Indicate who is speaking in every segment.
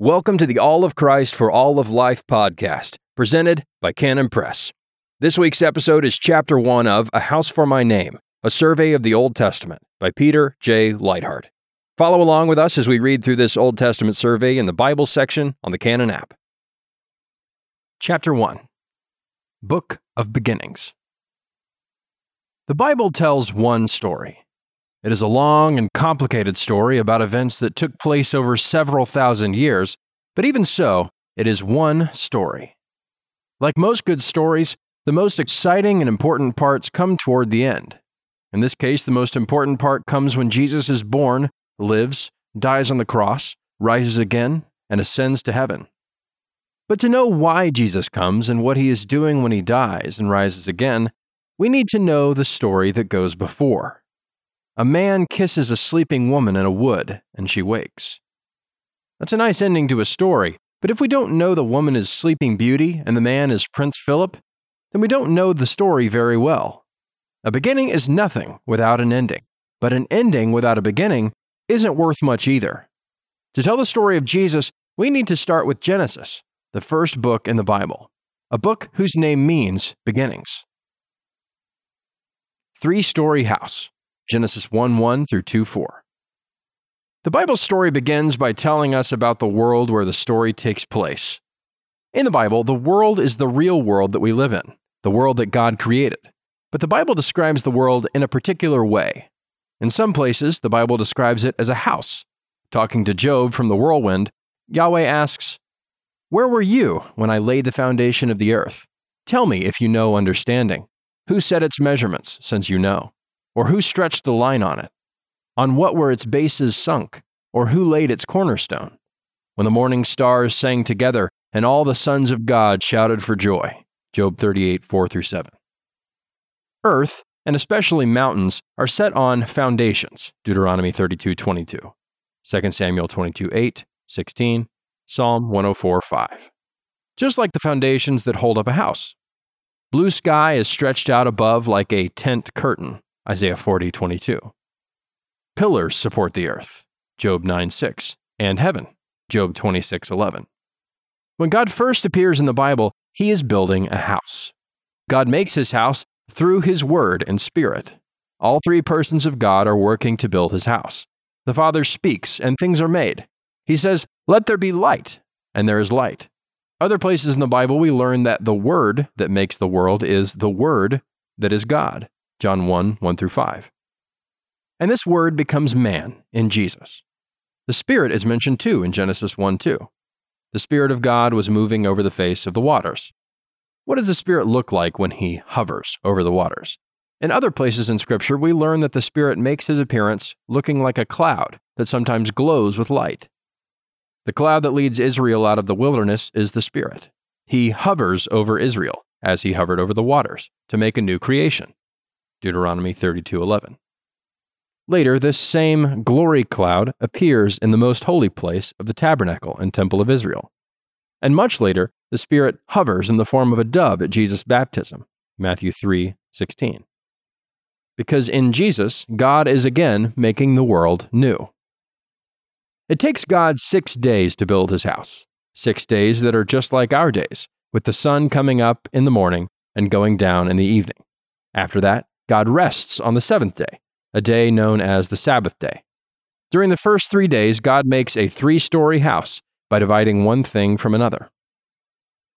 Speaker 1: Welcome to the All of Christ for All of Life podcast, presented by Canon Press. This week's episode is chapter one of A House for My Name, a survey of the Old Testament by Peter J. Leithart. Follow along with us as we read through this Old Testament survey in the Bible section on the Canon app. Chapter 1 Book of Beginnings The Bible tells one story. It is a long and complicated story about events that took place over several thousand years, but even so, it is one story. Like most good stories, the most exciting and important parts come toward the end. In this case, the most important part comes when Jesus is born, lives, dies on the cross, rises again, and ascends to heaven. But to know why Jesus comes and what he is doing when he dies and rises again, we need to know the story that goes before. A man kisses a sleeping woman in a wood, and she wakes. That's a nice ending to a story, but if we don't know the woman is Sleeping Beauty and the man is Prince Philip, then we don't know the story very well. A beginning is nothing without an ending, but an ending without a beginning isn't worth much either. To tell the story of Jesus, we need to start with Genesis, the first book in the Bible, a book whose name means beginnings. Three Story House. Genesis 1 1 through 2 4. The Bible story begins by telling us about the world where the story takes place. In the Bible, the world is the real world that we live in, the world that God created. But the Bible describes the world in a particular way. In some places, the Bible describes it as a house. Talking to Job from the whirlwind, Yahweh asks, Where were you when I laid the foundation of the earth? Tell me if you know understanding. Who set its measurements, since you know? Or who stretched the line on it? On what were its bases sunk? Or who laid its cornerstone? When the morning stars sang together, and all the sons of God shouted for joy. Job 38, 4 through 7. Earth, and especially mountains, are set on foundations. Deuteronomy 32, 22. 2 Samuel 22, 8, 16, Psalm 104, 5. Just like the foundations that hold up a house. Blue sky is stretched out above like a tent curtain. Isaiah 40, 22. Pillars support the earth, Job 9, 6, and heaven, Job 26, 11. When God first appears in the Bible, he is building a house. God makes his house through his word and spirit. All three persons of God are working to build his house. The Father speaks, and things are made. He says, Let there be light, and there is light. Other places in the Bible, we learn that the Word that makes the world is the Word that is God. John 1 1 through 5. And this word becomes man in Jesus. The Spirit is mentioned too in Genesis 1 2. The Spirit of God was moving over the face of the waters. What does the Spirit look like when he hovers over the waters? In other places in Scripture, we learn that the Spirit makes his appearance looking like a cloud that sometimes glows with light. The cloud that leads Israel out of the wilderness is the Spirit. He hovers over Israel, as he hovered over the waters, to make a new creation. Deuteronomy 32:11. Later, this same glory cloud appears in the most holy place of the tabernacle and temple of Israel. And much later, the Spirit hovers in the form of a dove at Jesus' baptism, Matthew 3:16. Because in Jesus, God is again making the world new. It takes God 6 days to build his house. 6 days that are just like our days, with the sun coming up in the morning and going down in the evening. After that, God rests on the seventh day, a day known as the Sabbath day. During the first three days, God makes a three story house by dividing one thing from another.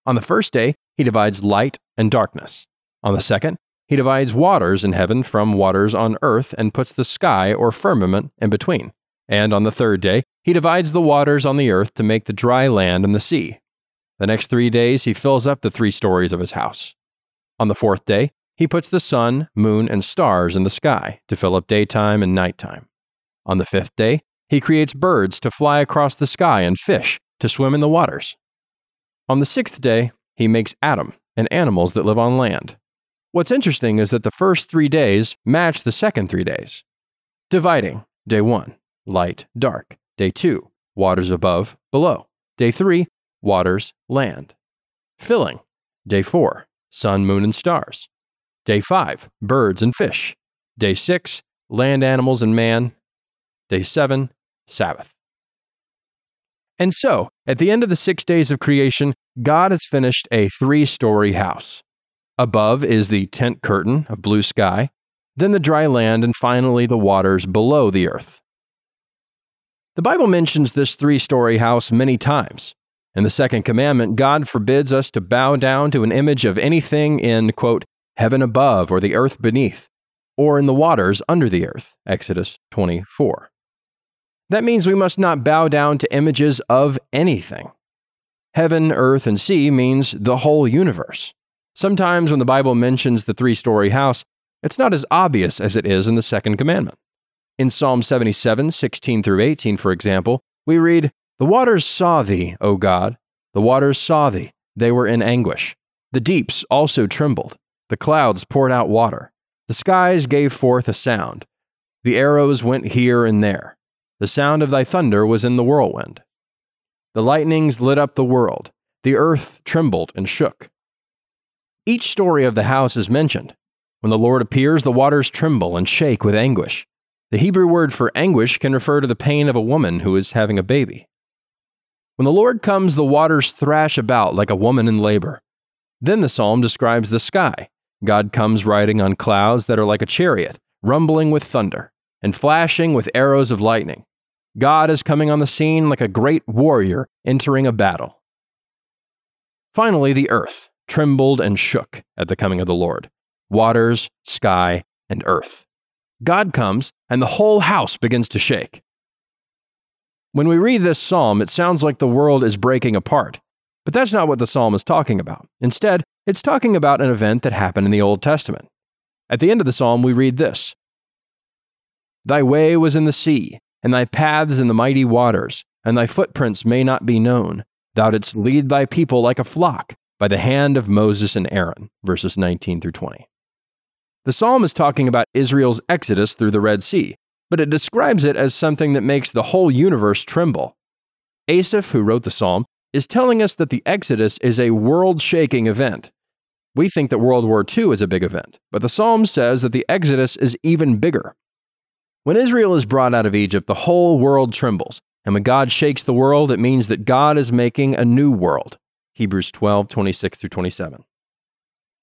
Speaker 1: On the first day, he divides light and darkness. On the second, he divides waters in heaven from waters on earth and puts the sky or firmament in between. And on the third day, he divides the waters on the earth to make the dry land and the sea. The next three days, he fills up the three stories of his house. On the fourth day, he puts the sun, moon, and stars in the sky to fill up daytime and nighttime. On the fifth day, he creates birds to fly across the sky and fish to swim in the waters. On the sixth day, he makes Adam and animals that live on land. What's interesting is that the first three days match the second three days. Dividing day one, light, dark. Day two, waters above, below. Day three, waters, land. Filling day four, sun, moon, and stars. Day 5, birds and fish. Day 6, land animals and man. Day 7, Sabbath. And so, at the end of the six days of creation, God has finished a three story house. Above is the tent curtain of blue sky, then the dry land, and finally the waters below the earth. The Bible mentions this three story house many times. In the second commandment, God forbids us to bow down to an image of anything in, quote, heaven above or the earth beneath, or in the waters under the earth. Exodus 24. That means we must not bow down to images of anything. Heaven, earth, and sea means the whole universe. Sometimes when the Bible mentions the three story house, it's not as obvious as it is in the second commandment. In Psalm 77, 16 through 18, for example, we read, The waters saw thee, O God. The waters saw thee. They were in anguish. The deeps also trembled. The clouds poured out water. The skies gave forth a sound. The arrows went here and there. The sound of thy thunder was in the whirlwind. The lightnings lit up the world. The earth trembled and shook. Each story of the house is mentioned. When the Lord appears, the waters tremble and shake with anguish. The Hebrew word for anguish can refer to the pain of a woman who is having a baby. When the Lord comes, the waters thrash about like a woman in labor. Then the psalm describes the sky. God comes riding on clouds that are like a chariot, rumbling with thunder, and flashing with arrows of lightning. God is coming on the scene like a great warrior entering a battle. Finally, the earth trembled and shook at the coming of the Lord waters, sky, and earth. God comes, and the whole house begins to shake. When we read this psalm, it sounds like the world is breaking apart. But that's not what the psalm is talking about. Instead, it's talking about an event that happened in the Old Testament. At the end of the psalm, we read this Thy way was in the sea, and thy paths in the mighty waters, and thy footprints may not be known. Thou didst lead thy people like a flock by the hand of Moses and Aaron. Verses 19 through 20. The psalm is talking about Israel's exodus through the Red Sea, but it describes it as something that makes the whole universe tremble. Asaph, who wrote the psalm, is telling us that the Exodus is a world shaking event. We think that World War II is a big event, but the psalm says that the Exodus is even bigger. When Israel is brought out of Egypt, the whole world trembles, and when God shakes the world, it means that God is making a new world. Hebrews 12, 26 through 27.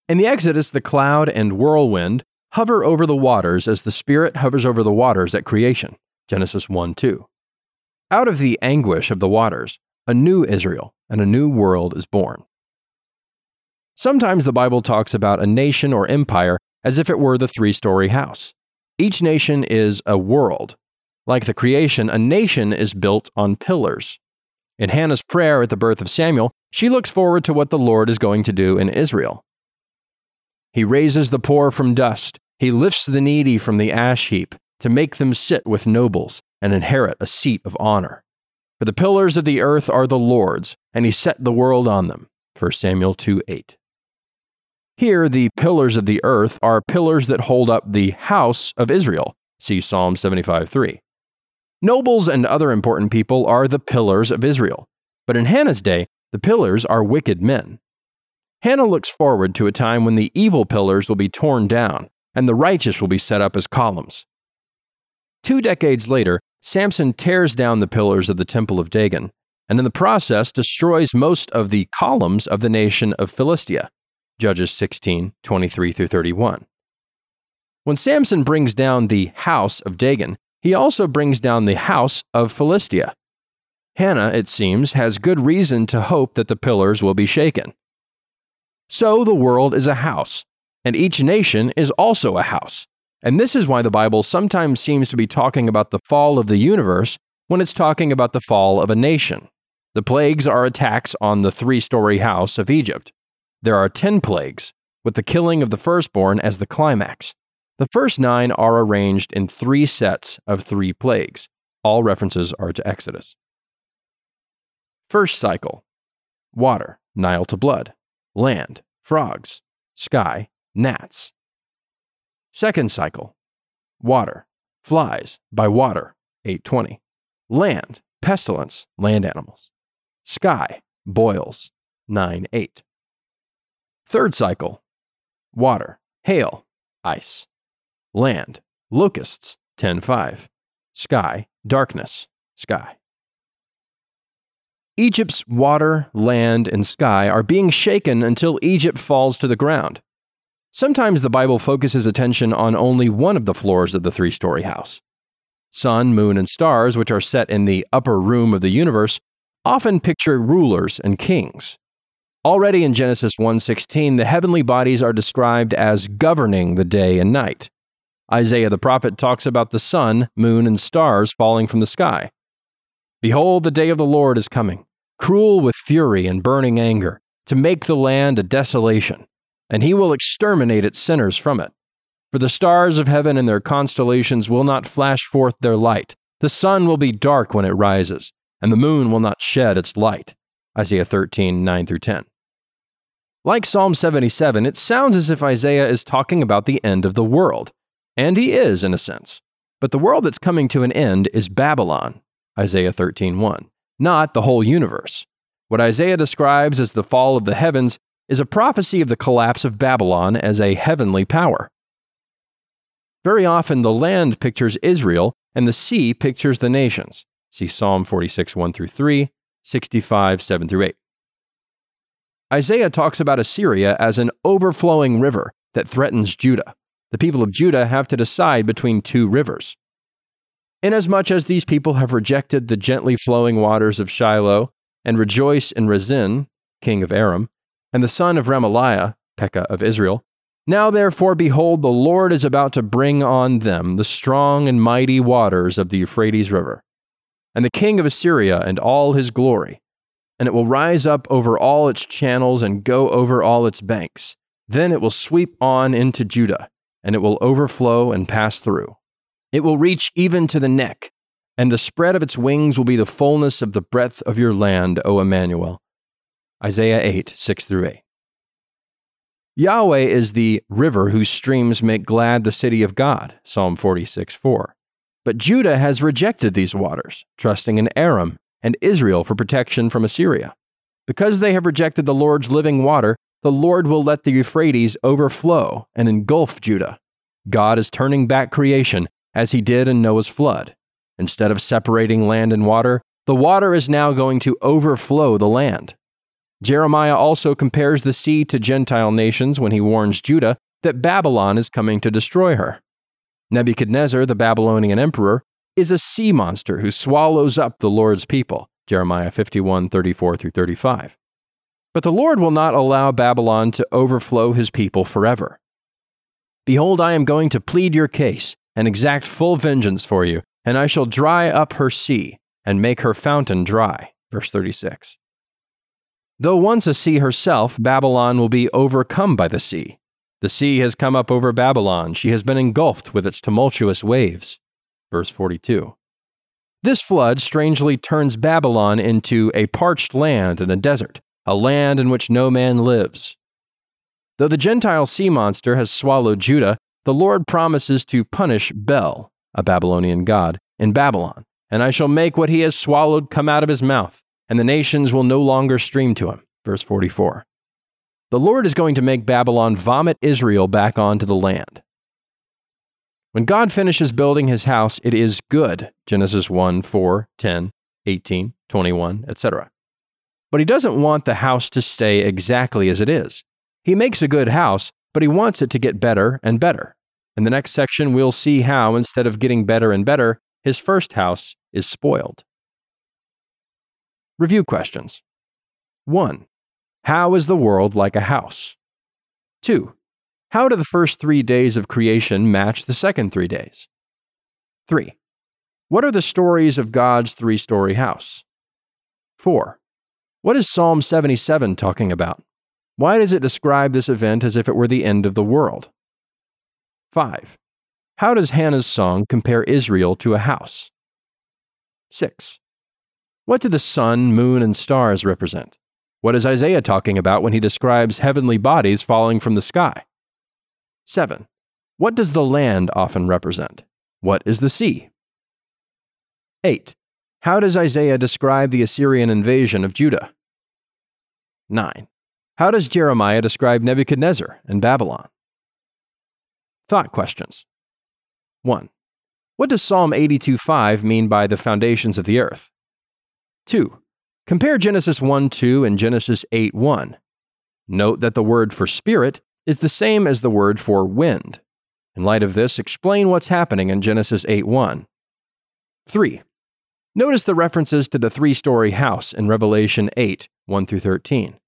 Speaker 1: In the Exodus, the cloud and whirlwind hover over the waters as the Spirit hovers over the waters at creation. Genesis 1 2. Out of the anguish of the waters, a new Israel and a new world is born. Sometimes the Bible talks about a nation or empire as if it were the three story house. Each nation is a world. Like the creation, a nation is built on pillars. In Hannah's prayer at the birth of Samuel, she looks forward to what the Lord is going to do in Israel. He raises the poor from dust. He lifts the needy from the ash heap to make them sit with nobles and inherit a seat of honor. For the pillars of the earth are the Lord's, and he set the world on them. 1 Samuel 2 8. Here, the pillars of the earth are pillars that hold up the house of Israel. See Psalm 75 3. Nobles and other important people are the pillars of Israel. But in Hannah's day, the pillars are wicked men. Hannah looks forward to a time when the evil pillars will be torn down and the righteous will be set up as columns. Two decades later, Samson tears down the pillars of the temple of Dagon, and in the process destroys most of the columns of the nation of Philistia. Judges 16, 23 through 31. When Samson brings down the house of Dagon, he also brings down the house of Philistia. Hannah, it seems, has good reason to hope that the pillars will be shaken. So the world is a house, and each nation is also a house. And this is why the Bible sometimes seems to be talking about the fall of the universe when it's talking about the fall of a nation. The plagues are attacks on the three story house of Egypt. There are 10 plagues, with the killing of the firstborn as the climax. The first nine are arranged in three sets of three plagues. All references are to Exodus. First cycle water, Nile to blood land, frogs, sky, gnats. Second cycle, water, flies, by water, 820. Land, pestilence, land animals. Sky, boils, 9 8. Third cycle, water, hail, ice. Land, locusts, 10 5. Sky, darkness, sky. Egypt's water, land, and sky are being shaken until Egypt falls to the ground. Sometimes the Bible focuses attention on only one of the floors of the three story house. Sun, moon, and stars, which are set in the upper room of the universe, often picture rulers and kings. Already in Genesis 1:16, the heavenly bodies are described as governing the day and night. Isaiah the prophet talks about the sun, moon, and stars falling from the sky. Behold, the day of the Lord is coming cruel with fury and burning anger, to make the land a desolation, and he will exterminate its sinners from it. For the stars of heaven and their constellations will not flash forth their light. The sun will be dark when it rises, and the moon will not shed its light. Isaiah 13, 9 through 10. Like Psalm 77, it sounds as if Isaiah is talking about the end of the world. And he is, in a sense. But the world that's coming to an end is Babylon, Isaiah 13, 1 not the whole universe. What Isaiah describes as the fall of the heavens is a prophecy of the collapse of Babylon as a heavenly power. Very often, the land pictures Israel and the sea pictures the nations. See Psalm 46, 1 through 3, 65, 7 through 8. Isaiah talks about Assyria as an overflowing river that threatens Judah. The people of Judah have to decide between two rivers. Inasmuch as these people have rejected the gently flowing waters of Shiloah, and rejoice in Rezin, king of Aram, and the son of Remaliah, Pekah of Israel, now therefore, behold, the Lord is about to bring on them the strong and mighty waters of the Euphrates River, and the king of Assyria and all his glory, and it will rise up over all its channels and go over all its banks. Then it will sweep on into Judah, and it will overflow and pass through. It will reach even to the neck, and the spread of its wings will be the fullness of the breadth of your land, O Emmanuel. Isaiah 8, 6 through 8. Yahweh is the river whose streams make glad the city of God, Psalm 46, 4. But Judah has rejected these waters, trusting in Aram and Israel for protection from Assyria. Because they have rejected the Lord's living water, the Lord will let the Euphrates overflow and engulf Judah. God is turning back creation as he did in Noah's flood. Instead of separating land and water, the water is now going to overflow the land. Jeremiah also compares the sea to Gentile nations when he warns Judah that Babylon is coming to destroy her. Nebuchadnezzar, the Babylonian emperor, is a sea monster who swallows up the Lord's people. Jeremiah 51 34 through 35. But the Lord will not allow Babylon to overflow his people forever. Behold, I am going to plead your case and exact full vengeance for you, and I shall dry up her sea and make her fountain dry. Verse 36. Though once a sea herself, Babylon will be overcome by the sea. The sea has come up over Babylon. She has been engulfed with its tumultuous waves. Verse 42. This flood strangely turns Babylon into a parched land and a desert, a land in which no man lives. Though the Gentile sea monster has swallowed Judah, the Lord promises to punish Bel, a Babylonian god, in Babylon, and I shall make what he has swallowed come out of his mouth, and the nations will no longer stream to him. Verse 44. The Lord is going to make Babylon vomit Israel back onto the land. When God finishes building his house, it is good. Genesis 1, 4, 10, 18, 21, etc. But he doesn't want the house to stay exactly as it is. He makes a good house, but he wants it to get better and better. In the next section, we'll see how, instead of getting better and better, his first house is spoiled. Review questions 1. How is the world like a house? 2. How do the first three days of creation match the second three days? 3. What are the stories of God's three story house? 4. What is Psalm 77 talking about? Why does it describe this event as if it were the end of the world? 5. How does Hannah's song compare Israel to a house? 6. What do the sun, moon, and stars represent? What is Isaiah talking about when he describes heavenly bodies falling from the sky? 7. What does the land often represent? What is the sea? 8. How does Isaiah describe the Assyrian invasion of Judah? 9. How does Jeremiah describe Nebuchadnezzar and Babylon? Thought questions 1. What does Psalm 82:5 mean by the foundations of the earth? 2. Compare Genesis 1 2 and Genesis 8 1. Note that the word for spirit is the same as the word for wind. In light of this, explain what's happening in Genesis 8 1. 3. Notice the references to the three story house in Revelation 8 1 through 13.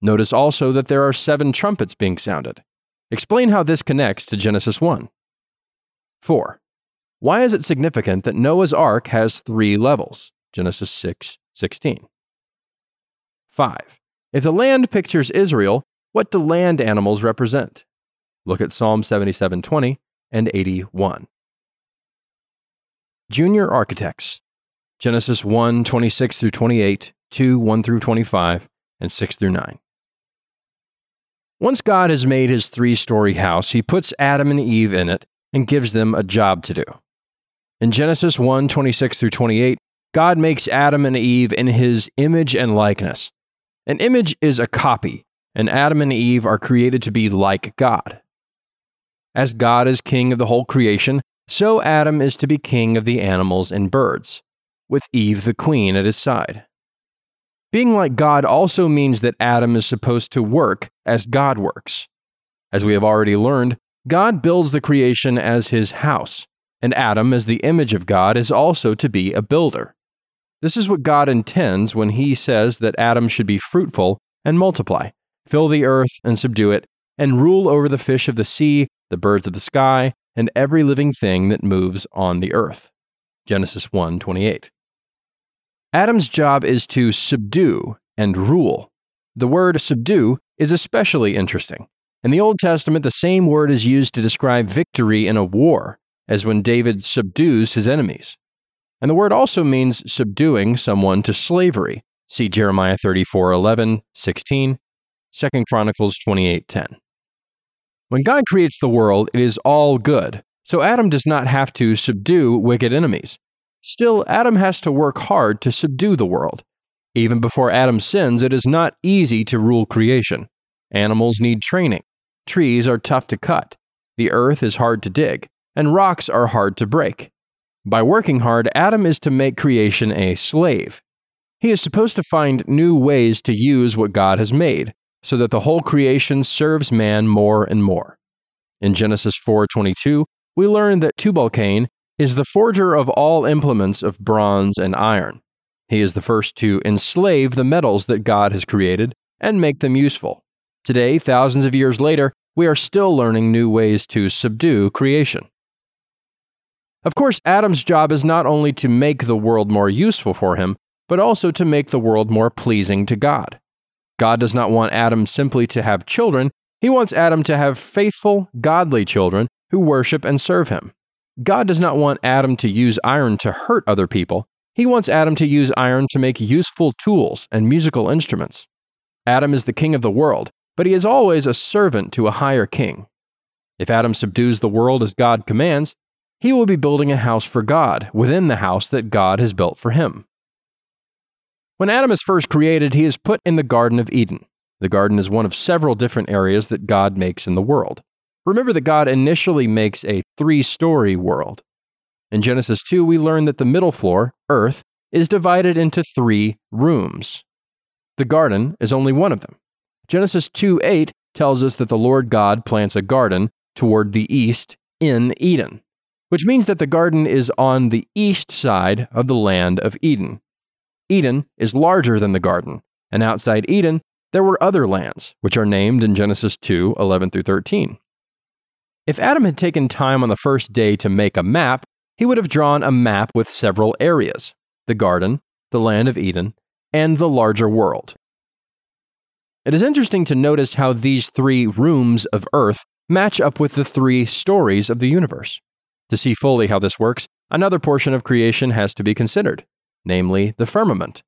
Speaker 1: Notice also that there are seven trumpets being sounded. Explain how this connects to Genesis 1. 4. Why is it significant that Noah's ark has three levels? Genesis 6 16. 5. If the land pictures Israel, what do land animals represent? Look at Psalm 77:20 and 81. Junior Architects Genesis 1 26 through 28, 2 1 through 25, and 6 through 9. Once God has made his three story house, he puts Adam and Eve in it and gives them a job to do. In Genesis 1 26 through 28, God makes Adam and Eve in his image and likeness. An image is a copy, and Adam and Eve are created to be like God. As God is king of the whole creation, so Adam is to be king of the animals and birds with Eve the queen at his side. Being like God also means that Adam is supposed to work as God works. As we have already learned, God builds the creation as his house, and Adam, as the image of God, is also to be a builder. This is what God intends when he says that Adam should be fruitful and multiply, fill the earth and subdue it, and rule over the fish of the sea, the birds of the sky, and every living thing that moves on the earth. Genesis 1:28. Adam's job is to subdue and rule. The word subdue is especially interesting. In the Old Testament, the same word is used to describe victory in a war, as when David subdues his enemies. And the word also means subduing someone to slavery. See Jeremiah 34 11, 16, 2 Chronicles 28 10. When God creates the world, it is all good, so Adam does not have to subdue wicked enemies. Still, Adam has to work hard to subdue the world. Even before Adam sins, it is not easy to rule creation. Animals need training. Trees are tough to cut. The earth is hard to dig. And rocks are hard to break. By working hard, Adam is to make creation a slave. He is supposed to find new ways to use what God has made, so that the whole creation serves man more and more. In Genesis 4:22, we learn that Tubal-Cain is the forger of all implements of bronze and iron. He is the first to enslave the metals that God has created and make them useful. Today, thousands of years later, we are still learning new ways to subdue creation. Of course, Adam's job is not only to make the world more useful for him, but also to make the world more pleasing to God. God does not want Adam simply to have children, he wants Adam to have faithful, godly children who worship and serve him. God does not want Adam to use iron to hurt other people. He wants Adam to use iron to make useful tools and musical instruments. Adam is the king of the world, but he is always a servant to a higher king. If Adam subdues the world as God commands, he will be building a house for God within the house that God has built for him. When Adam is first created, he is put in the Garden of Eden. The garden is one of several different areas that God makes in the world. Remember that God initially makes a three story world. In Genesis 2, we learn that the middle floor, earth, is divided into three rooms. The garden is only one of them. Genesis 2 8 tells us that the Lord God plants a garden toward the east in Eden, which means that the garden is on the east side of the land of Eden. Eden is larger than the garden, and outside Eden, there were other lands, which are named in Genesis 2 11 through 13. If Adam had taken time on the first day to make a map, he would have drawn a map with several areas the garden, the land of Eden, and the larger world. It is interesting to notice how these three rooms of Earth match up with the three stories of the universe. To see fully how this works, another portion of creation has to be considered, namely the firmament.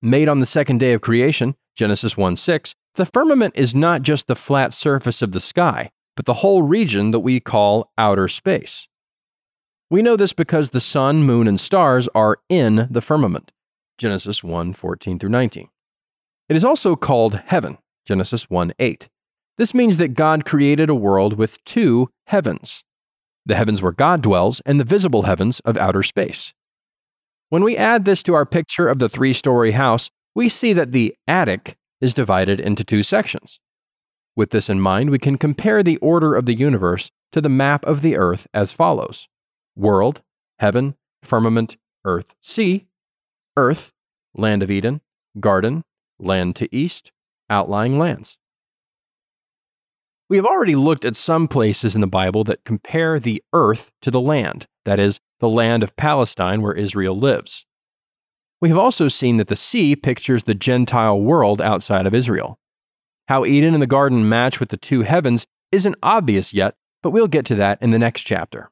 Speaker 1: Made on the second day of creation, Genesis 1 6, the firmament is not just the flat surface of the sky, but the whole region that we call outer space. We know this because the sun, moon, and stars are in the firmament. Genesis 1 14 through 19. It is also called heaven. Genesis 1 8. This means that God created a world with two heavens the heavens where God dwells, and the visible heavens of outer space. When we add this to our picture of the three story house, we see that the attic is divided into two sections. With this in mind, we can compare the order of the universe to the map of the earth as follows world, heaven, firmament, earth, sea, earth, land of Eden, garden, land to east, outlying lands. We have already looked at some places in the Bible that compare the earth to the land, that is, the land of Palestine where Israel lives. We have also seen that the sea pictures the Gentile world outside of Israel. How Eden and the garden match with the two heavens isn't obvious yet, but we'll get to that in the next chapter.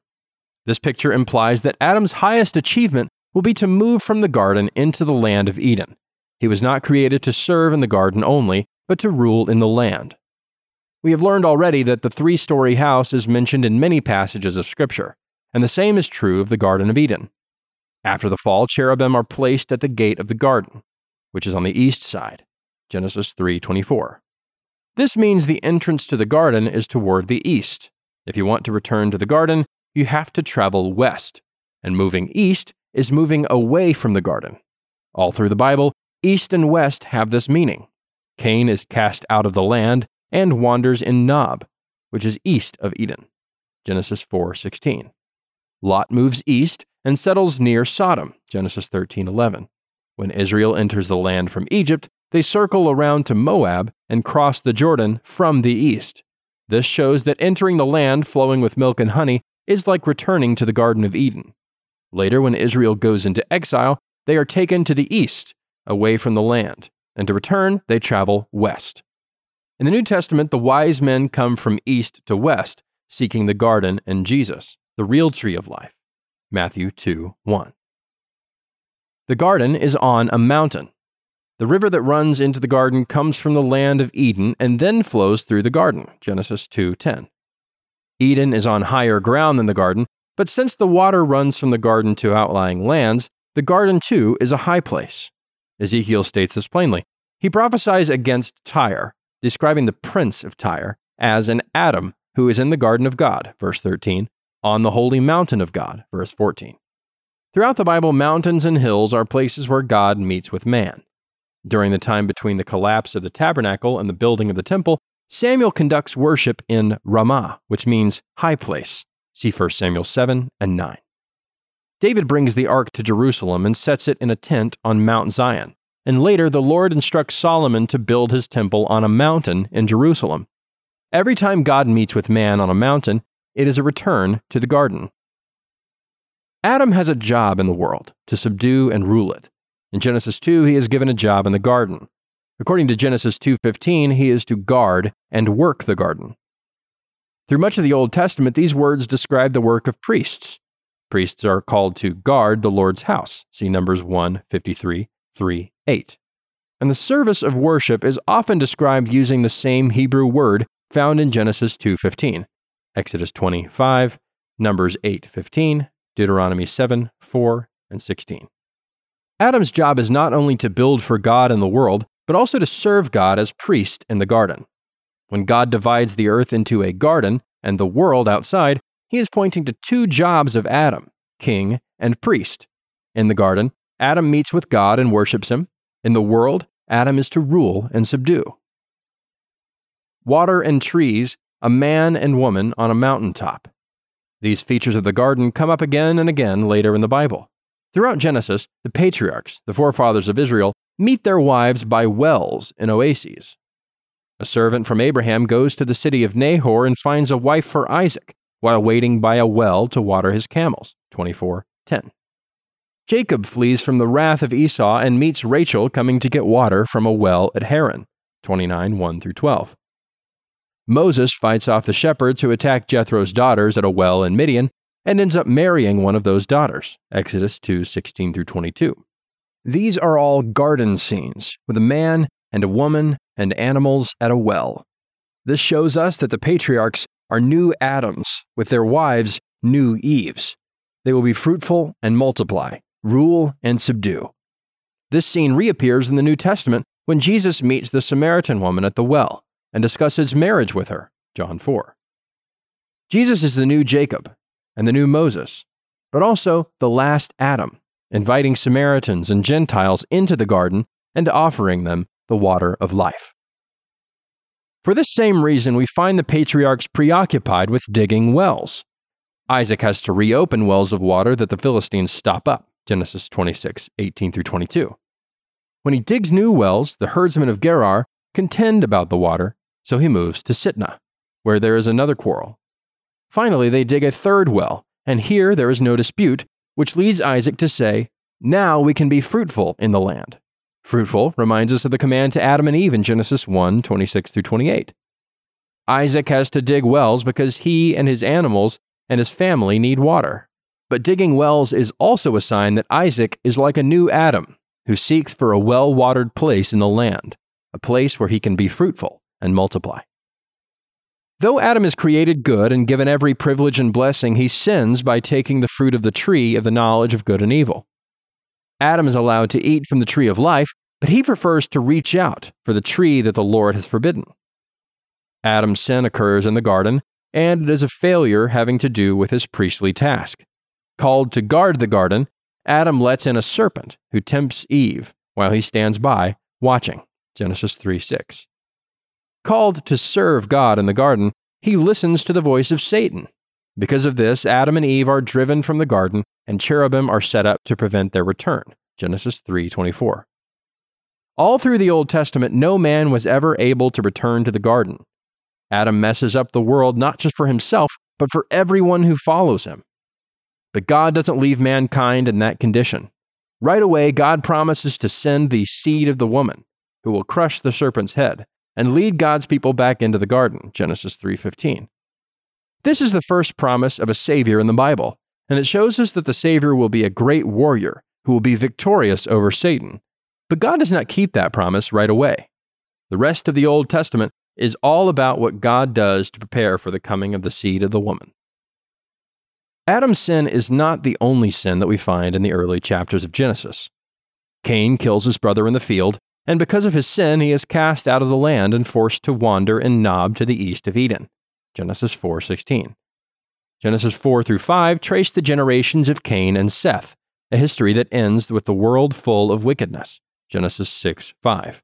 Speaker 1: This picture implies that Adam's highest achievement will be to move from the garden into the land of Eden. He was not created to serve in the garden only, but to rule in the land. We have learned already that the three story house is mentioned in many passages of Scripture, and the same is true of the Garden of Eden. After the fall, cherubim are placed at the gate of the garden, which is on the east side. Genesis 3:24. This means the entrance to the garden is toward the east. If you want to return to the garden, you have to travel west, and moving east is moving away from the garden. All through the Bible, east and west have this meaning. Cain is cast out of the land and wanders in Nod, which is east of Eden. Genesis 4:16. Lot moves east and settles near Sodom, Genesis 13:11. When Israel enters the land from Egypt, they circle around to Moab and cross the Jordan from the east. This shows that entering the land flowing with milk and honey is like returning to the Garden of Eden. Later, when Israel goes into exile, they are taken to the east, away from the land, and to return, they travel west. In the New Testament, the wise men come from east to west, seeking the garden and Jesus, the real tree of life. Matthew 2 1. The garden is on a mountain. The river that runs into the garden comes from the land of Eden and then flows through the garden. Genesis 2:10. Eden is on higher ground than the garden, but since the water runs from the garden to outlying lands, the garden too is a high place. Ezekiel states this plainly. He prophesies against Tyre, describing the prince of Tyre as an Adam who is in the garden of God, verse 13, on the holy mountain of God, verse 14. Throughout the Bible, mountains and hills are places where God meets with man. During the time between the collapse of the tabernacle and the building of the temple, Samuel conducts worship in Ramah, which means high place. See 1 Samuel 7 and 9. David brings the ark to Jerusalem and sets it in a tent on Mount Zion. And later, the Lord instructs Solomon to build his temple on a mountain in Jerusalem. Every time God meets with man on a mountain, it is a return to the garden. Adam has a job in the world to subdue and rule it. In Genesis 2, he is given a job in the garden. According to Genesis 2:15, he is to guard and work the garden. Through much of the Old Testament, these words describe the work of priests. Priests are called to guard the Lord's house. See Numbers 1, 53, 3, 8. And the service of worship is often described using the same Hebrew word found in Genesis 2:15. Exodus 25, Numbers 8:15, Deuteronomy 7 4, and 16. Adam's job is not only to build for God and the world, but also to serve God as priest in the garden. When God divides the earth into a garden and the world outside, he is pointing to two jobs of Adam king and priest. In the garden, Adam meets with God and worships him. In the world, Adam is to rule and subdue. Water and trees a man and woman on a mountaintop. These features of the garden come up again and again later in the Bible. Throughout Genesis, the patriarchs, the forefathers of Israel, meet their wives by wells in oases. A servant from Abraham goes to the city of Nahor and finds a wife for Isaac while waiting by a well to water his camels. 24:10. Jacob flees from the wrath of Esau and meets Rachel coming to get water from a well at Haran. 29 1 through 12. Moses fights off the shepherds who attack Jethro's daughters at a well in Midian and ends up marrying one of those daughters. Exodus 2 16 through 22. These are all garden scenes with a man and a woman and animals at a well. This shows us that the patriarchs are new Adams, with their wives new Eves. They will be fruitful and multiply, rule and subdue. This scene reappears in the New Testament when Jesus meets the Samaritan woman at the well and discusses marriage with her, John 4. Jesus is the new Jacob and the new Moses, but also the last Adam, inviting Samaritans and Gentiles into the garden and offering them the water of life. For this same reason, we find the patriarchs preoccupied with digging wells. Isaac has to reopen wells of water that the Philistines stop up. Genesis 26, 18 through 22. When he digs new wells, the herdsmen of Gerar contend about the water, so he moves to Sitnah, where there is another quarrel. Finally, they dig a third well, and here there is no dispute, which leads Isaac to say, Now we can be fruitful in the land. Fruitful reminds us of the command to Adam and Eve in Genesis 1 26 through 28. Isaac has to dig wells because he and his animals and his family need water. But digging wells is also a sign that Isaac is like a new Adam who seeks for a well watered place in the land, a place where he can be fruitful and multiply. Though Adam is created good and given every privilege and blessing, he sins by taking the fruit of the tree of the knowledge of good and evil. Adam is allowed to eat from the tree of life, but he prefers to reach out for the tree that the Lord has forbidden. Adam's sin occurs in the garden, and it is a failure having to do with his priestly task. Called to guard the garden, Adam lets in a serpent who tempts Eve while he stands by watching. Genesis 3 6. Called to serve God in the garden, he listens to the voice of Satan. Because of this, Adam and Eve are driven from the garden, and cherubim are set up to prevent their return. Genesis 3:24. All through the Old Testament, no man was ever able to return to the garden. Adam messes up the world not just for himself, but for everyone who follows him. But God doesn't leave mankind in that condition. Right away, God promises to send the seed of the woman, who will crush the serpent's head, and lead God's people back into the garden, Genesis 3:15. This is the first promise of a savior in the Bible, and it shows us that the savior will be a great warrior who will be victorious over Satan. But God does not keep that promise right away. The rest of the Old Testament is all about what God does to prepare for the coming of the seed of the woman. Adam's sin is not the only sin that we find in the early chapters of Genesis. Cain kills his brother in the field, and because of his sin, he is cast out of the land and forced to wander in Nod to the east of Eden. Genesis 4:16. Genesis 4 through 5 trace the generations of Cain and Seth, a history that ends with the world full of wickedness. Genesis 6 5.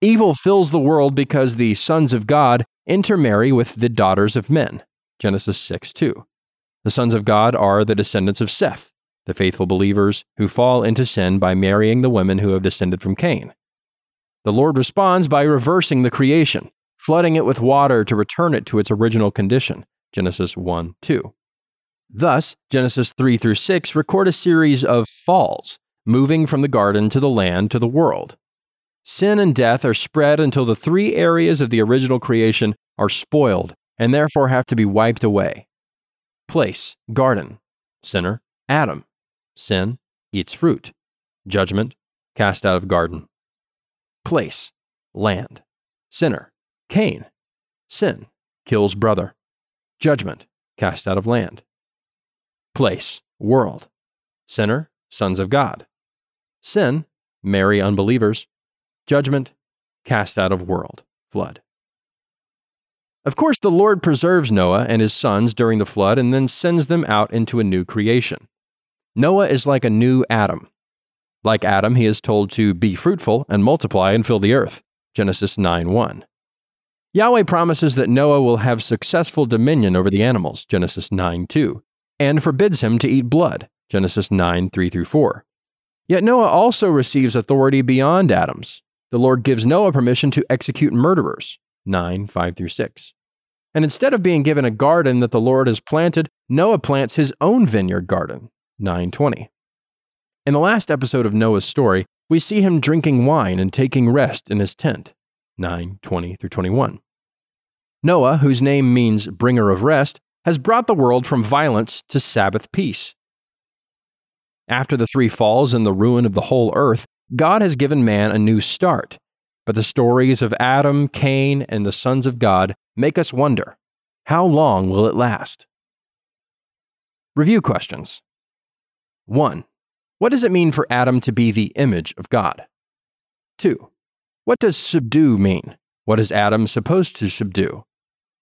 Speaker 1: Evil fills the world because the sons of God intermarry with the daughters of men. Genesis 6 2. The sons of God are the descendants of Seth, the faithful believers who fall into sin by marrying the women who have descended from Cain. The Lord responds by reversing the creation, flooding it with water to return it to its original condition. Genesis 1 2. Thus, Genesis 3 through 6 record a series of falls, moving from the garden to the land to the world. Sin and death are spread until the three areas of the original creation are spoiled and therefore have to be wiped away. Place, garden, sinner, Adam, sin, eats fruit, judgment, cast out of garden place, land. Sinner, Cain. Sin, kills brother. Judgment, cast out of land. Place, world. Sinner, sons of God. Sin, marry unbelievers. Judgment, cast out of world, flood. Of course, the Lord preserves Noah and his sons during the flood and then sends them out into a new creation. Noah is like a new Adam, like Adam, he is told to be fruitful and multiply and fill the earth. Genesis 9 1. Yahweh promises that Noah will have successful dominion over the animals. Genesis 9 2. And forbids him to eat blood. Genesis 9 3 through 4. Yet Noah also receives authority beyond Adam's. The Lord gives Noah permission to execute murderers. 9 5 through 6. And instead of being given a garden that the Lord has planted, Noah plants his own vineyard garden. 920. In the last episode of Noah's story, we see him drinking wine and taking rest in his tent. 9 20 through 21. Noah, whose name means bringer of rest, has brought the world from violence to Sabbath peace. After the three falls and the ruin of the whole earth, God has given man a new start. But the stories of Adam, Cain, and the sons of God make us wonder how long will it last? Review questions 1. What does it mean for Adam to be the image of God? 2. What does subdue mean? What is Adam supposed to subdue?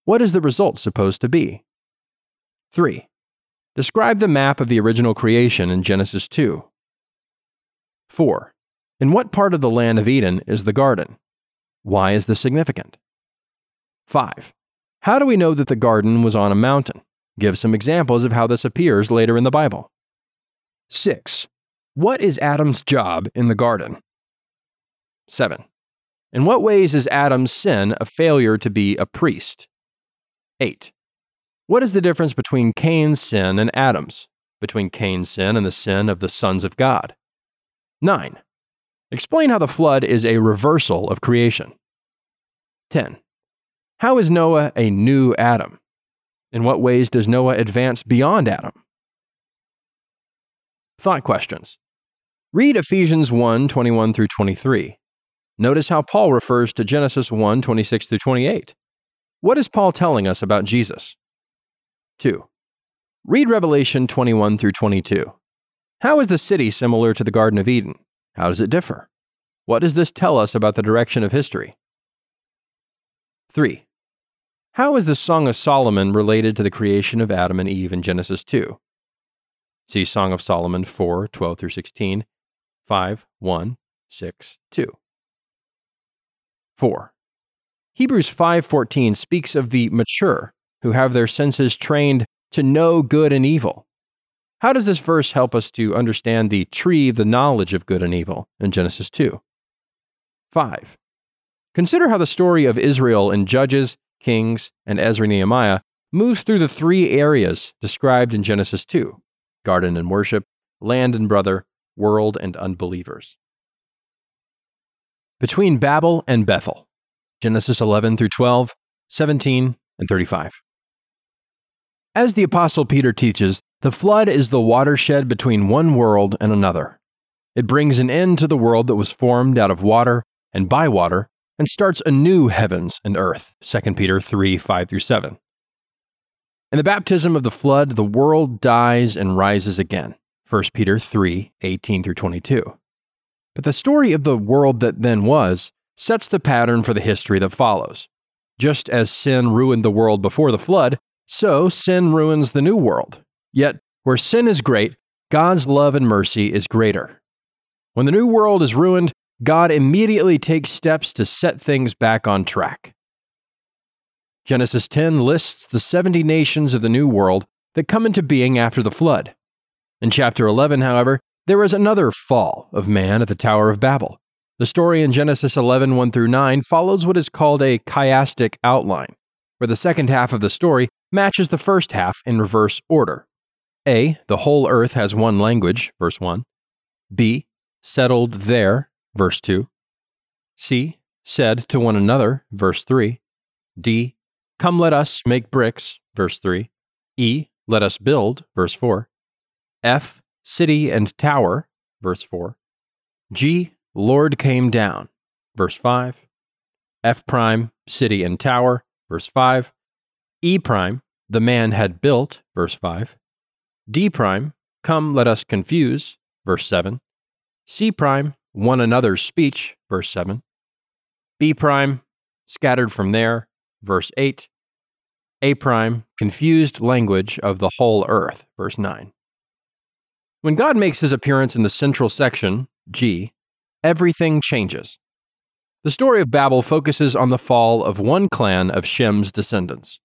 Speaker 1: What is the result supposed to be? 3. Describe the map of the original creation in Genesis 2. 4. In what part of the land of Eden is the garden? Why is this significant? 5. How do we know that the garden was on a mountain? Give some examples of how this appears later in the Bible. 6. What is Adam's job in the garden? 7. In what ways is Adam's sin a failure to be a priest? 8. What is the difference between Cain's sin and Adam's? Between Cain's sin and the sin of the sons of God? 9. Explain how the flood is a reversal of creation. 10. How is Noah a new Adam? In what ways does Noah advance beyond Adam? Thought questions. Read Ephesians 1 21 through 23. Notice how Paul refers to Genesis 1 26 through 28. What is Paul telling us about Jesus? 2. Read Revelation 21 through 22. How is the city similar to the Garden of Eden? How does it differ? What does this tell us about the direction of history? 3. How is the Song of Solomon related to the creation of Adam and Eve in Genesis 2? See Song of Solomon 4 12 through 16, 5 1, 6 2. 4. Hebrews 5:14 speaks of the mature who have their senses trained to know good and evil. How does this verse help us to understand the tree of the knowledge of good and evil in Genesis 2? 5. Consider how the story of Israel in Judges, Kings, and Ezra Nehemiah moves through the three areas described in Genesis 2 garden and worship, land and brother, world and unbelievers. Between Babel and Bethel, Genesis 11 through 12, 17, and 35. As the Apostle Peter teaches, the flood is the watershed between one world and another. It brings an end to the world that was formed out of water and by water and starts a new heavens and earth. 2 Peter 3 5 through 7. In the baptism of the flood, the world dies and rises again. 1 Peter 3 18 through 22. But the story of the world that then was sets the pattern for the history that follows. Just as sin ruined the world before the flood, so sin ruins the new world. Yet, where sin is great, God's love and mercy is greater. When the new world is ruined, God immediately takes steps to set things back on track. Genesis 10 lists the 70 nations of the new world that come into being after the flood. In chapter 11, however, there is another fall of man at the Tower of Babel. The story in Genesis 11 1 through 9 follows what is called a chiastic outline, where the second half of the story matches the first half in reverse order. A. The whole earth has one language, verse 1. B. Settled there, verse 2. C. Said to one another, verse 3. D. Come let us make bricks, verse 3. E. Let us build, verse 4. F. City and tower, verse 4. G. Lord came down, verse 5. F prime, city and tower, verse 5. E prime, the man had built, verse 5. D prime, come let us confuse, verse 7. C prime, one another's speech, verse 7. B prime, scattered from there, verse 8. A prime, confused language of the whole earth, verse 9. When God makes his appearance in the central section, G, everything changes. The story of Babel focuses on the fall of one clan of Shem's descendants.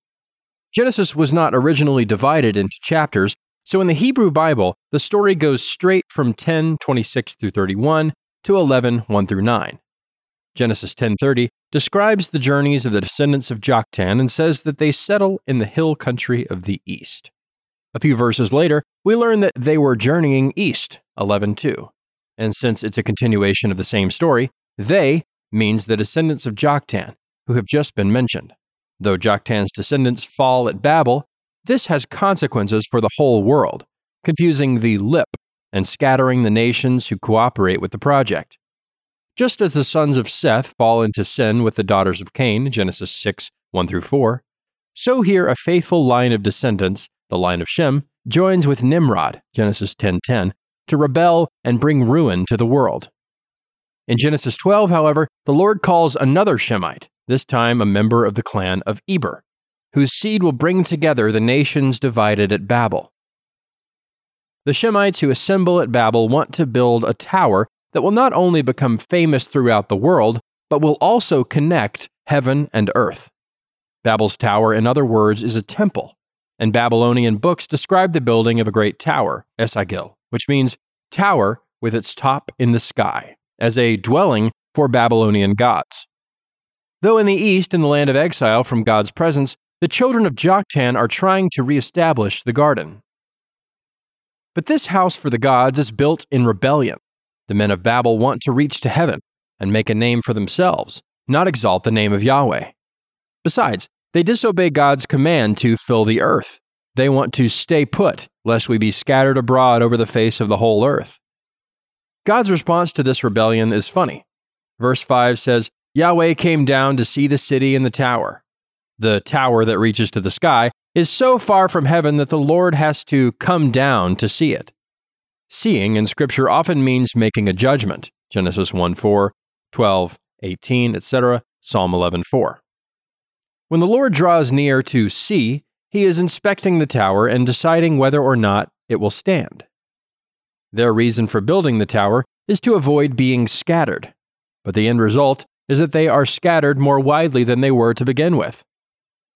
Speaker 1: Genesis was not originally divided into chapters, so in the Hebrew Bible, the story goes straight from 10 26 through 31 to 11 1 through 9. Genesis 10:30 describes the journeys of the descendants of Joktan and says that they settle in the hill country of the east. A few verses later, we learn that they were journeying east, 11:2. And since it's a continuation of the same story, they means the descendants of Joktan, who have just been mentioned. Though Joktan's descendants fall at Babel, this has consequences for the whole world, confusing the lip and scattering the nations who cooperate with the project. Just as the sons of Seth fall into sin with the daughters of Cain, Genesis 6 1 through 4, so here a faithful line of descendants, the line of Shem, joins with Nimrod, Genesis 10:10, to rebel and bring ruin to the world. In Genesis 12, however, the Lord calls another Shemite, this time a member of the clan of Eber, whose seed will bring together the nations divided at Babel. The Shemites who assemble at Babel want to build a tower that will not only become famous throughout the world, but will also connect heaven and earth. Babel's tower, in other words, is a temple, and Babylonian books describe the building of a great tower, Esagil, which means tower with its top in the sky, as a dwelling for Babylonian gods. Though in the east, in the land of exile from God's presence, the children of Joktan are trying to reestablish the garden. But this house for the gods is built in rebellion. The men of Babel want to reach to heaven and make a name for themselves, not exalt the name of Yahweh. Besides, they disobey God's command to fill the earth. They want to stay put, lest we be scattered abroad over the face of the whole earth. God's response to this rebellion is funny. Verse 5 says, Yahweh came down to see the city and the tower. The tower that reaches to the sky is so far from heaven that the Lord has to come down to see it. Seeing in Scripture often means making a judgment. Genesis 1 4, 12, 18, etc., Psalm 11 4. When the Lord draws near to see, he is inspecting the tower and deciding whether or not it will stand. Their reason for building the tower is to avoid being scattered, but the end result is that they are scattered more widely than they were to begin with.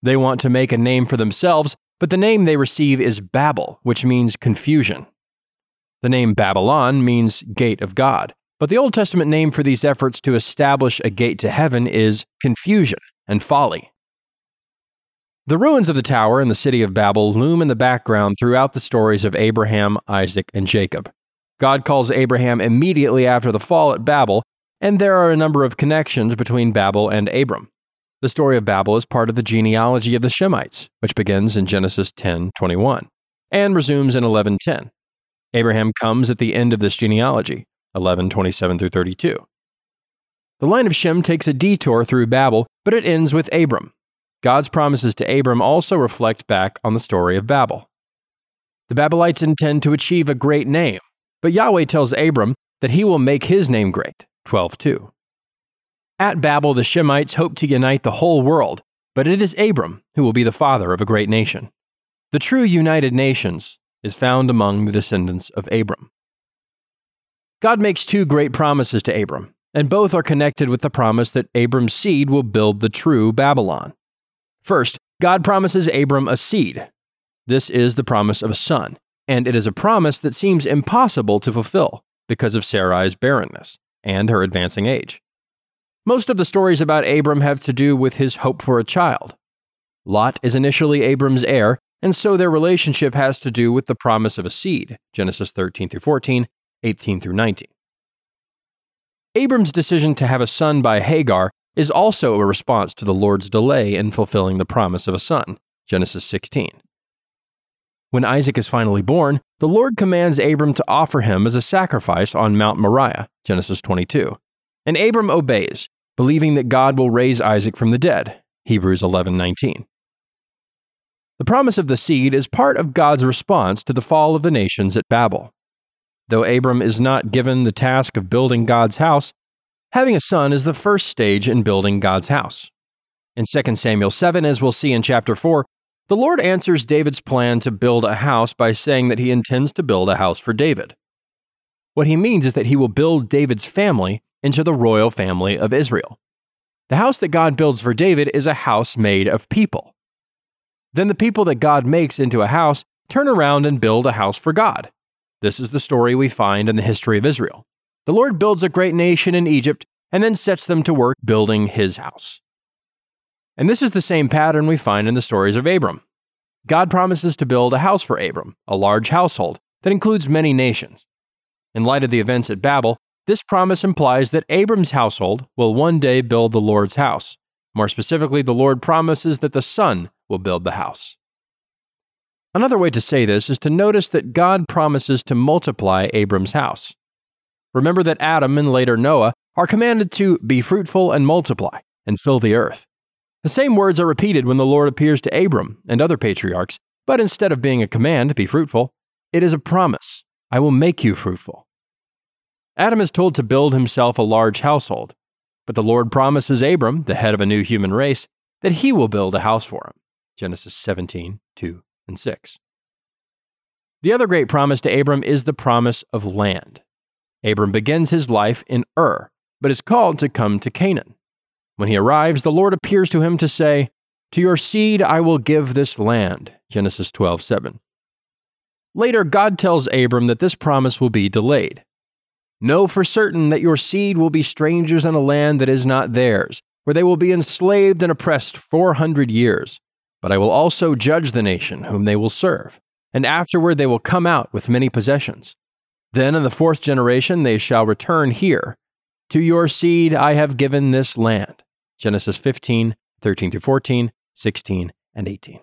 Speaker 1: They want to make a name for themselves, but the name they receive is Babel, which means confusion. The name Babylon means gate of God, but the Old Testament name for these efforts to establish a gate to heaven is confusion and folly. The ruins of the tower and the city of Babel loom in the background throughout the stories of Abraham, Isaac, and Jacob. God calls Abraham immediately after the fall at Babel, and there are a number of connections between Babel and Abram. The story of Babel is part of the genealogy of the Shemites, which begins in Genesis 10:21 and resumes in 11:10. Abraham comes at the end of this genealogy, 11:27 through 32. The line of Shem takes a detour through Babel, but it ends with Abram, God's promises to Abram also reflect back on the story of Babel. The Babylonites intend to achieve a great name, but Yahweh tells Abram that he will make his name great. 12:2. At Babel, the Shemites hope to unite the whole world, but it is Abram who will be the father of a great nation. The true United Nations is found among the descendants of Abram. God makes two great promises to Abram, and both are connected with the promise that Abram's seed will build the true Babylon. First, God promises Abram a seed. This is the promise of a son, and it is a promise that seems impossible to fulfill because of Sarai's barrenness and her advancing age. Most of the stories about Abram have to do with his hope for a child. Lot is initially Abram's heir, and so their relationship has to do with the promise of a seed, Genesis 13 through 14, 18 through 19. Abram's decision to have a son by Hagar is also a response to the Lord's delay in fulfilling the promise of a son. Genesis 16. When Isaac is finally born, the Lord commands Abram to offer him as a sacrifice on Mount Moriah. Genesis 22. And Abram obeys, believing that God will raise Isaac from the dead. Hebrews 11:19. The promise of the seed is part of God's response to the fall of the nations at Babel. Though Abram is not given the task of building God's house, Having a son is the first stage in building God's house. In 2 Samuel 7, as we'll see in chapter 4, the Lord answers David's plan to build a house by saying that he intends to build a house for David. What he means is that he will build David's family into the royal family of Israel. The house that God builds for David is a house made of people. Then the people that God makes into a house turn around and build a house for God. This is the story we find in the history of Israel. The Lord builds a great nation in Egypt and then sets them to work building his house. And this is the same pattern we find in the stories of Abram. God promises to build a house for Abram, a large household that includes many nations. In light of the events at Babel, this promise implies that Abram's household will one day build the Lord's house. More specifically, the Lord promises that the Son will build the house. Another way to say this is to notice that God promises to multiply Abram's house. Remember that Adam and later Noah are commanded to be fruitful and multiply and fill the earth. The same words are repeated when the Lord appears to Abram and other patriarchs, but instead of being a command, be fruitful, it is a promise I will make you fruitful. Adam is told to build himself a large household, but the Lord promises Abram, the head of a new human race, that he will build a house for him. Genesis 17, 2 and 6. The other great promise to Abram is the promise of land. Abram begins his life in Ur, but is called to come to Canaan. When he arrives, the Lord appears to him to say, To your seed I will give this land. Genesis 12 7. Later, God tells Abram that this promise will be delayed. Know for certain that your seed will be strangers in a land that is not theirs, where they will be enslaved and oppressed 400 years. But I will also judge the nation whom they will serve, and afterward they will come out with many possessions. Then in the fourth generation they shall return here. To your seed I have given this land. Genesis 15, 13 through 14, 16, and 18.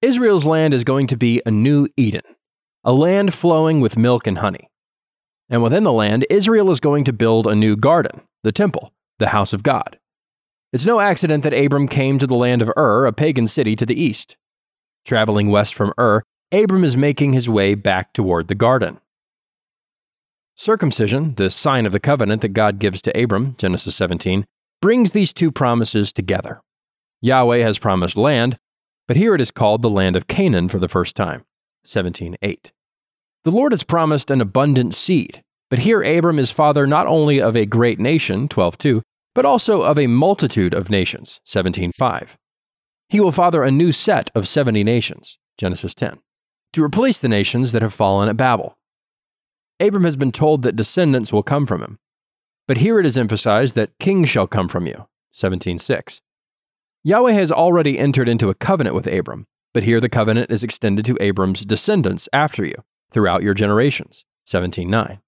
Speaker 1: Israel's land is going to be a new Eden, a land flowing with milk and honey. And within the land, Israel is going to build a new garden, the temple, the house of God. It's no accident that Abram came to the land of Ur, a pagan city to the east. Traveling west from Ur, Abram is making his way back toward the garden. Circumcision, the sign of the covenant that God gives to Abram, Genesis 17, brings these two promises together. Yahweh has promised land, but here it is called the land of Canaan for the first time, 17:8. The Lord has promised an abundant seed, but here Abram is father not only of a great nation, 12:2, but also of a multitude of nations, 17:5. He will father a new set of 70 nations, Genesis 10, to replace the nations that have fallen at Babel. Abram has been told that descendants will come from him, but here it is emphasized that kings shall come from you, 17:6. Yahweh has already entered into a covenant with Abram, but here the covenant is extended to Abram's descendants after you throughout your generations. 17:9.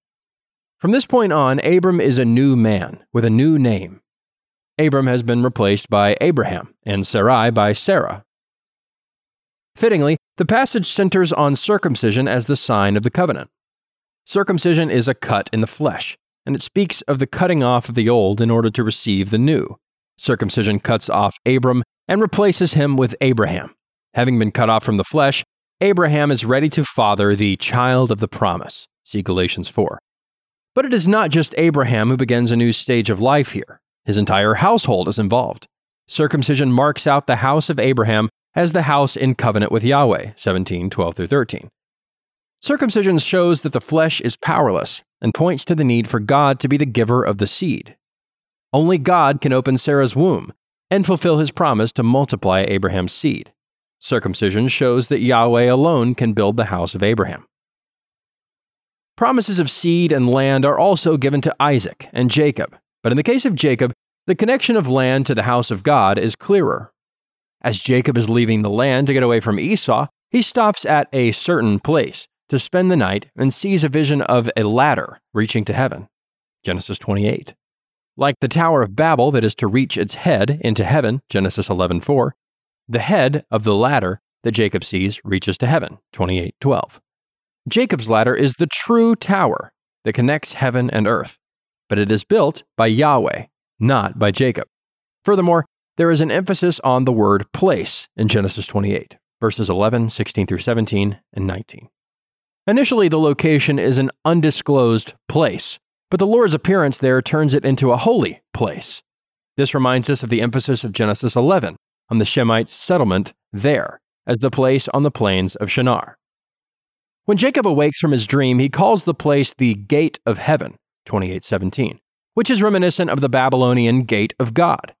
Speaker 1: From this point on, Abram is a new man with a new name. Abram has been replaced by Abraham and Sarai by Sarah. Fittingly, the passage centers on circumcision as the sign of the covenant. Circumcision is a cut in the flesh, and it speaks of the cutting off of the old in order to receive the new. Circumcision cuts off Abram and replaces him with Abraham. Having been cut off from the flesh, Abraham is ready to father the child of the promise. See Galatians 4. But it is not just Abraham who begins a new stage of life here. His entire household is involved. Circumcision marks out the house of Abraham as the house in covenant with Yahweh, 17, 12 through 13. Circumcision shows that the flesh is powerless and points to the need for God to be the giver of the seed. Only God can open Sarah's womb and fulfill his promise to multiply Abraham's seed. Circumcision shows that Yahweh alone can build the house of Abraham. Promises of seed and land are also given to Isaac and Jacob, but in the case of Jacob, the connection of land to the house of God is clearer. As Jacob is leaving the land to get away from Esau, he stops at a certain place to spend the night and sees a vision of a ladder reaching to heaven. Genesis 28. Like the Tower of Babel that is to reach its head into heaven, Genesis 11:4, the head of the ladder that Jacob sees reaches to heaven, 28:12. Jacob's ladder is the true tower that connects heaven and earth, but it is built by Yahweh, not by Jacob. Furthermore, there is an emphasis on the word place in Genesis 28, verses 11, 16 through 17, and 19. Initially, the location is an undisclosed place, but the Lord's appearance there turns it into a holy place. This reminds us of the emphasis of Genesis 11, on the Shemites' settlement there, as the place on the plains of Shinar. When Jacob awakes from his dream, he calls the place the Gate of Heaven, 2817, which is reminiscent of the Babylonian Gate of God.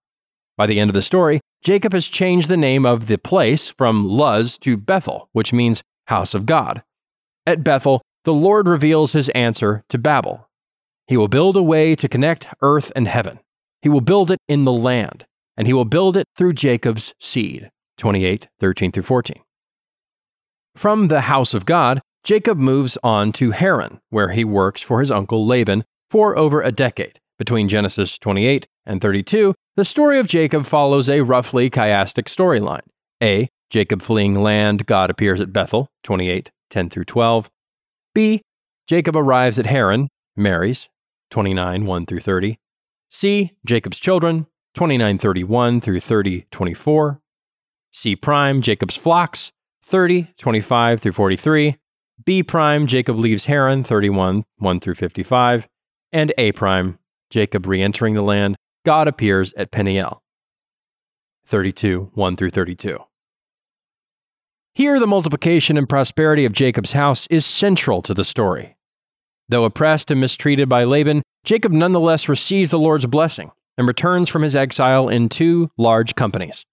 Speaker 1: By the end of the story, Jacob has changed the name of the place from Luz to Bethel, which means house of God. At Bethel, the Lord reveals his answer to Babel. He will build a way to connect earth and heaven. He will build it in the land and he will build it through Jacob's seed. 28, 13 through 14. From the house of God, Jacob moves on to Haran, where he works for his uncle Laban for over a decade. Between Genesis 28 and 32, the story of Jacob follows a roughly chiastic storyline. A. Jacob fleeing land, God appears at Bethel, 28, 10 through 12. B. Jacob arrives at Haran, marries, 29, 1 through 30. C. Jacob's children, 2931 through 3024. C prime, Jacob's flocks, 30, 25 through 43. B prime, Jacob leaves Haran, 31, 1 through 55. And A prime, Jacob re entering the land, God appears at Peniel, 32, 1 through 32. Here, the multiplication and prosperity of Jacob's house is central to the story. Though oppressed and mistreated by Laban, Jacob nonetheless receives the Lord's blessing and returns from his exile in two large companies.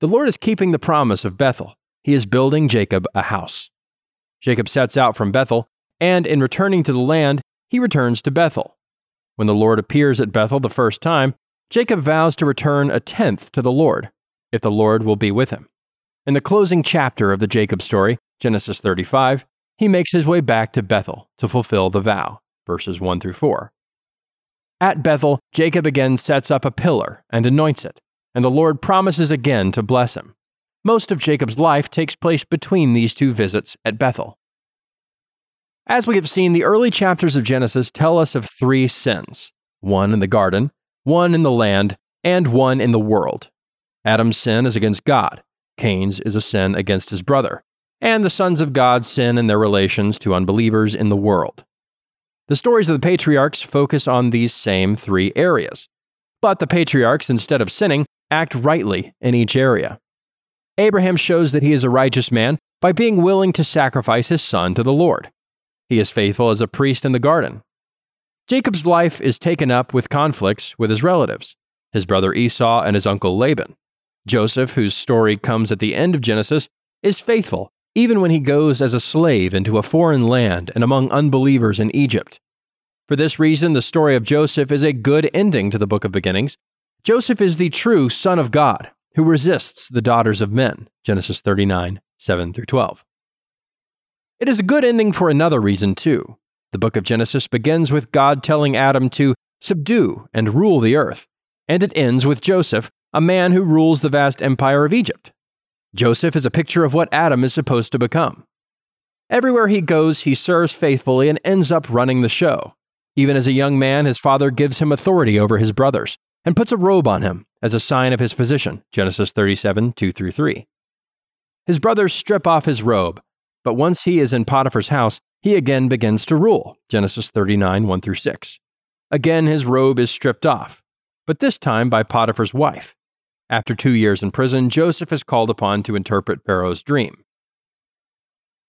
Speaker 1: The Lord is keeping the promise of Bethel. He is building Jacob a house. Jacob sets out from Bethel, and in returning to the land, he returns to Bethel. When the Lord appears at Bethel the first time, Jacob vows to return a tenth to the Lord, if the Lord will be with him. In the closing chapter of the Jacob story, Genesis 35, he makes his way back to Bethel to fulfill the vow, verses 1 through 4. At Bethel, Jacob again sets up a pillar and anoints it, and the Lord promises again to bless him. Most of Jacob's life takes place between these two visits at Bethel. As we have seen, the early chapters of Genesis tell us of three sins one in the garden, one in the land, and one in the world. Adam's sin is against God, Cain's is a sin against his brother, and the sons of God sin in their relations to unbelievers in the world. The stories of the patriarchs focus on these same three areas. But the patriarchs, instead of sinning, act rightly in each area. Abraham shows that he is a righteous man by being willing to sacrifice his son to the Lord. He is faithful as a priest in the garden. Jacob's life is taken up with conflicts with his relatives, his brother Esau and his uncle Laban. Joseph, whose story comes at the end of Genesis, is faithful even when he goes as a slave into a foreign land and among unbelievers in Egypt. For this reason, the story of Joseph is a good ending to the book of beginnings. Joseph is the true son of God who resists the daughters of men. Genesis 39, 7 through 12. It is a good ending for another reason, too. The book of Genesis begins with God telling Adam to subdue and rule the earth, and it ends with Joseph, a man who rules the vast empire of Egypt. Joseph is a picture of what Adam is supposed to become. Everywhere he goes, he serves faithfully and ends up running the show. Even as a young man, his father gives him authority over his brothers and puts a robe on him as a sign of his position. Genesis 37, 2 through 3. His brothers strip off his robe, but once he is in Potiphar's house, he again begins to rule. Genesis 39, 1 through 6. Again, his robe is stripped off, but this time by Potiphar's wife. After two years in prison, Joseph is called upon to interpret Pharaoh's dream.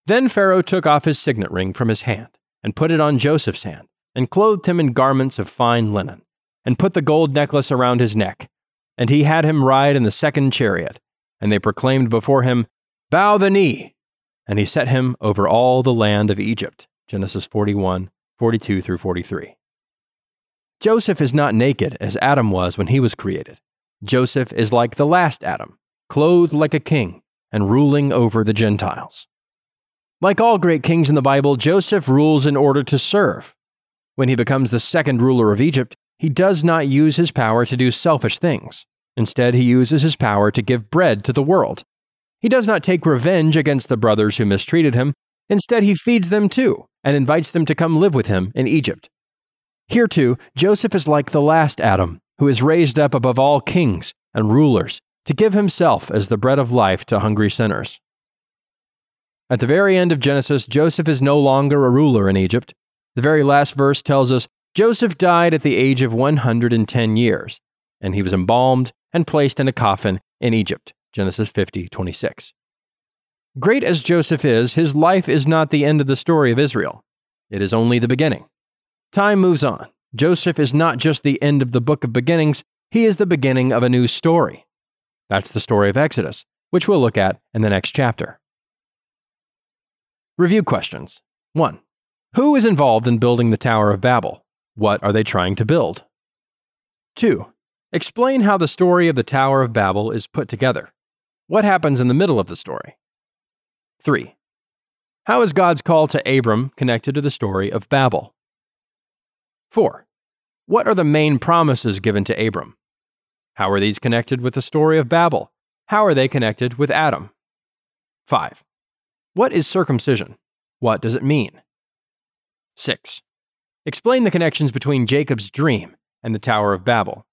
Speaker 1: Then Pharaoh took off his signet ring from his hand and put it on Joseph's hand, and clothed him in garments of fine linen, and put the gold necklace around his neck. And he had him ride in the second chariot, and they proclaimed before him, Bow the knee! And he set him over all the land of Egypt. Genesis 41, 42 through 43. Joseph is not naked as Adam was when he was created. Joseph is like the last Adam, clothed like a king and ruling over the Gentiles. Like all great kings in the Bible, Joseph rules in order to serve. When he becomes the second ruler of Egypt, he does not use his power to do selfish things. Instead, he uses his power to give bread to the world. He does not take revenge against the brothers who mistreated him. Instead, he feeds them too and invites them to come live with him in Egypt. Here, too, Joseph is like the last Adam, who is raised up above all kings and rulers to give himself as the bread of life to hungry sinners. At the very end of Genesis, Joseph is no longer a ruler in Egypt. The very last verse tells us Joseph died at the age of 110 years, and he was embalmed and placed in a coffin in Egypt. Genesis 50, 26. Great as Joseph is, his life is not the end of the story of Israel. It is only the beginning. Time moves on, Joseph is not just the end of the book of beginnings, he is the beginning of a new story. That's the story of Exodus, which we'll look at in the next chapter. Review questions 1. Who is involved in building the Tower of Babel? What are they trying to build? 2. Explain how the story of the Tower of Babel is put together. What happens in the middle of the story? 3. How is God's call to Abram connected to the story of Babel? 4. What are the main promises given to Abram? How are these connected with the story of Babel? How are they connected with Adam? 5. What is circumcision? What does it mean? 6. Explain the connections between Jacob's dream and the Tower of Babel.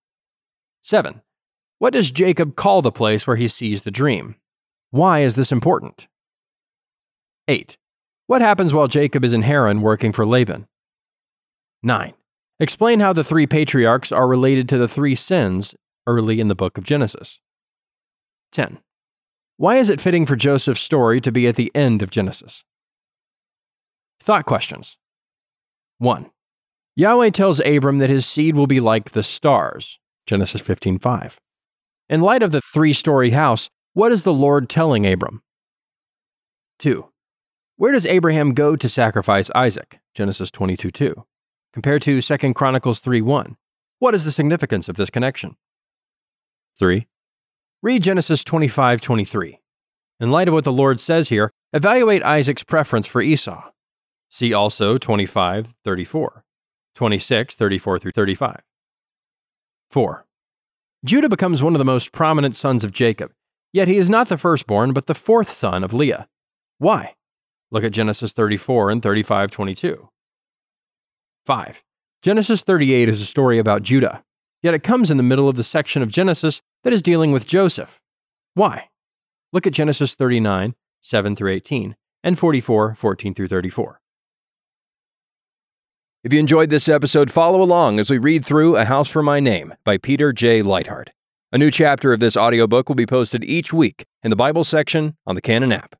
Speaker 1: 7. What does Jacob call the place where he sees the dream? Why is this important? 8. What happens while Jacob is in Haran working for Laban? 9. Explain how the three patriarchs are related to the three sins early in the book of Genesis. 10. Why is it fitting for Joseph's story to be at the end of Genesis? Thought questions. 1. Yahweh tells Abram that his seed will be like the stars. Genesis 15:5. In light of the three-story house, what is the Lord telling Abram? 2. Where does Abraham go to sacrifice Isaac? Genesis 22:2. Compared to 2 Chronicles 3:1. What is the significance of this connection? 3. Read Genesis 25:23. In light of what the Lord says here, evaluate Isaac's preference for Esau. See also 25:34, 26:34 through 35. 4. Judah becomes one of the most prominent sons of Jacob, yet he is not the firstborn but the fourth son of Leah. Why? Look at Genesis 34 and 35:22. 5. Genesis 38 is a story about Judah, yet it comes in the middle of the section of Genesis that is dealing with Joseph. Why? Look at Genesis 39, 7 through 18, and 44, 14 through 34. If you enjoyed this episode, follow along as we read through A House for My Name by Peter J. Leithart. A new chapter of this audiobook will be posted each week in the Bible section on the Canon app.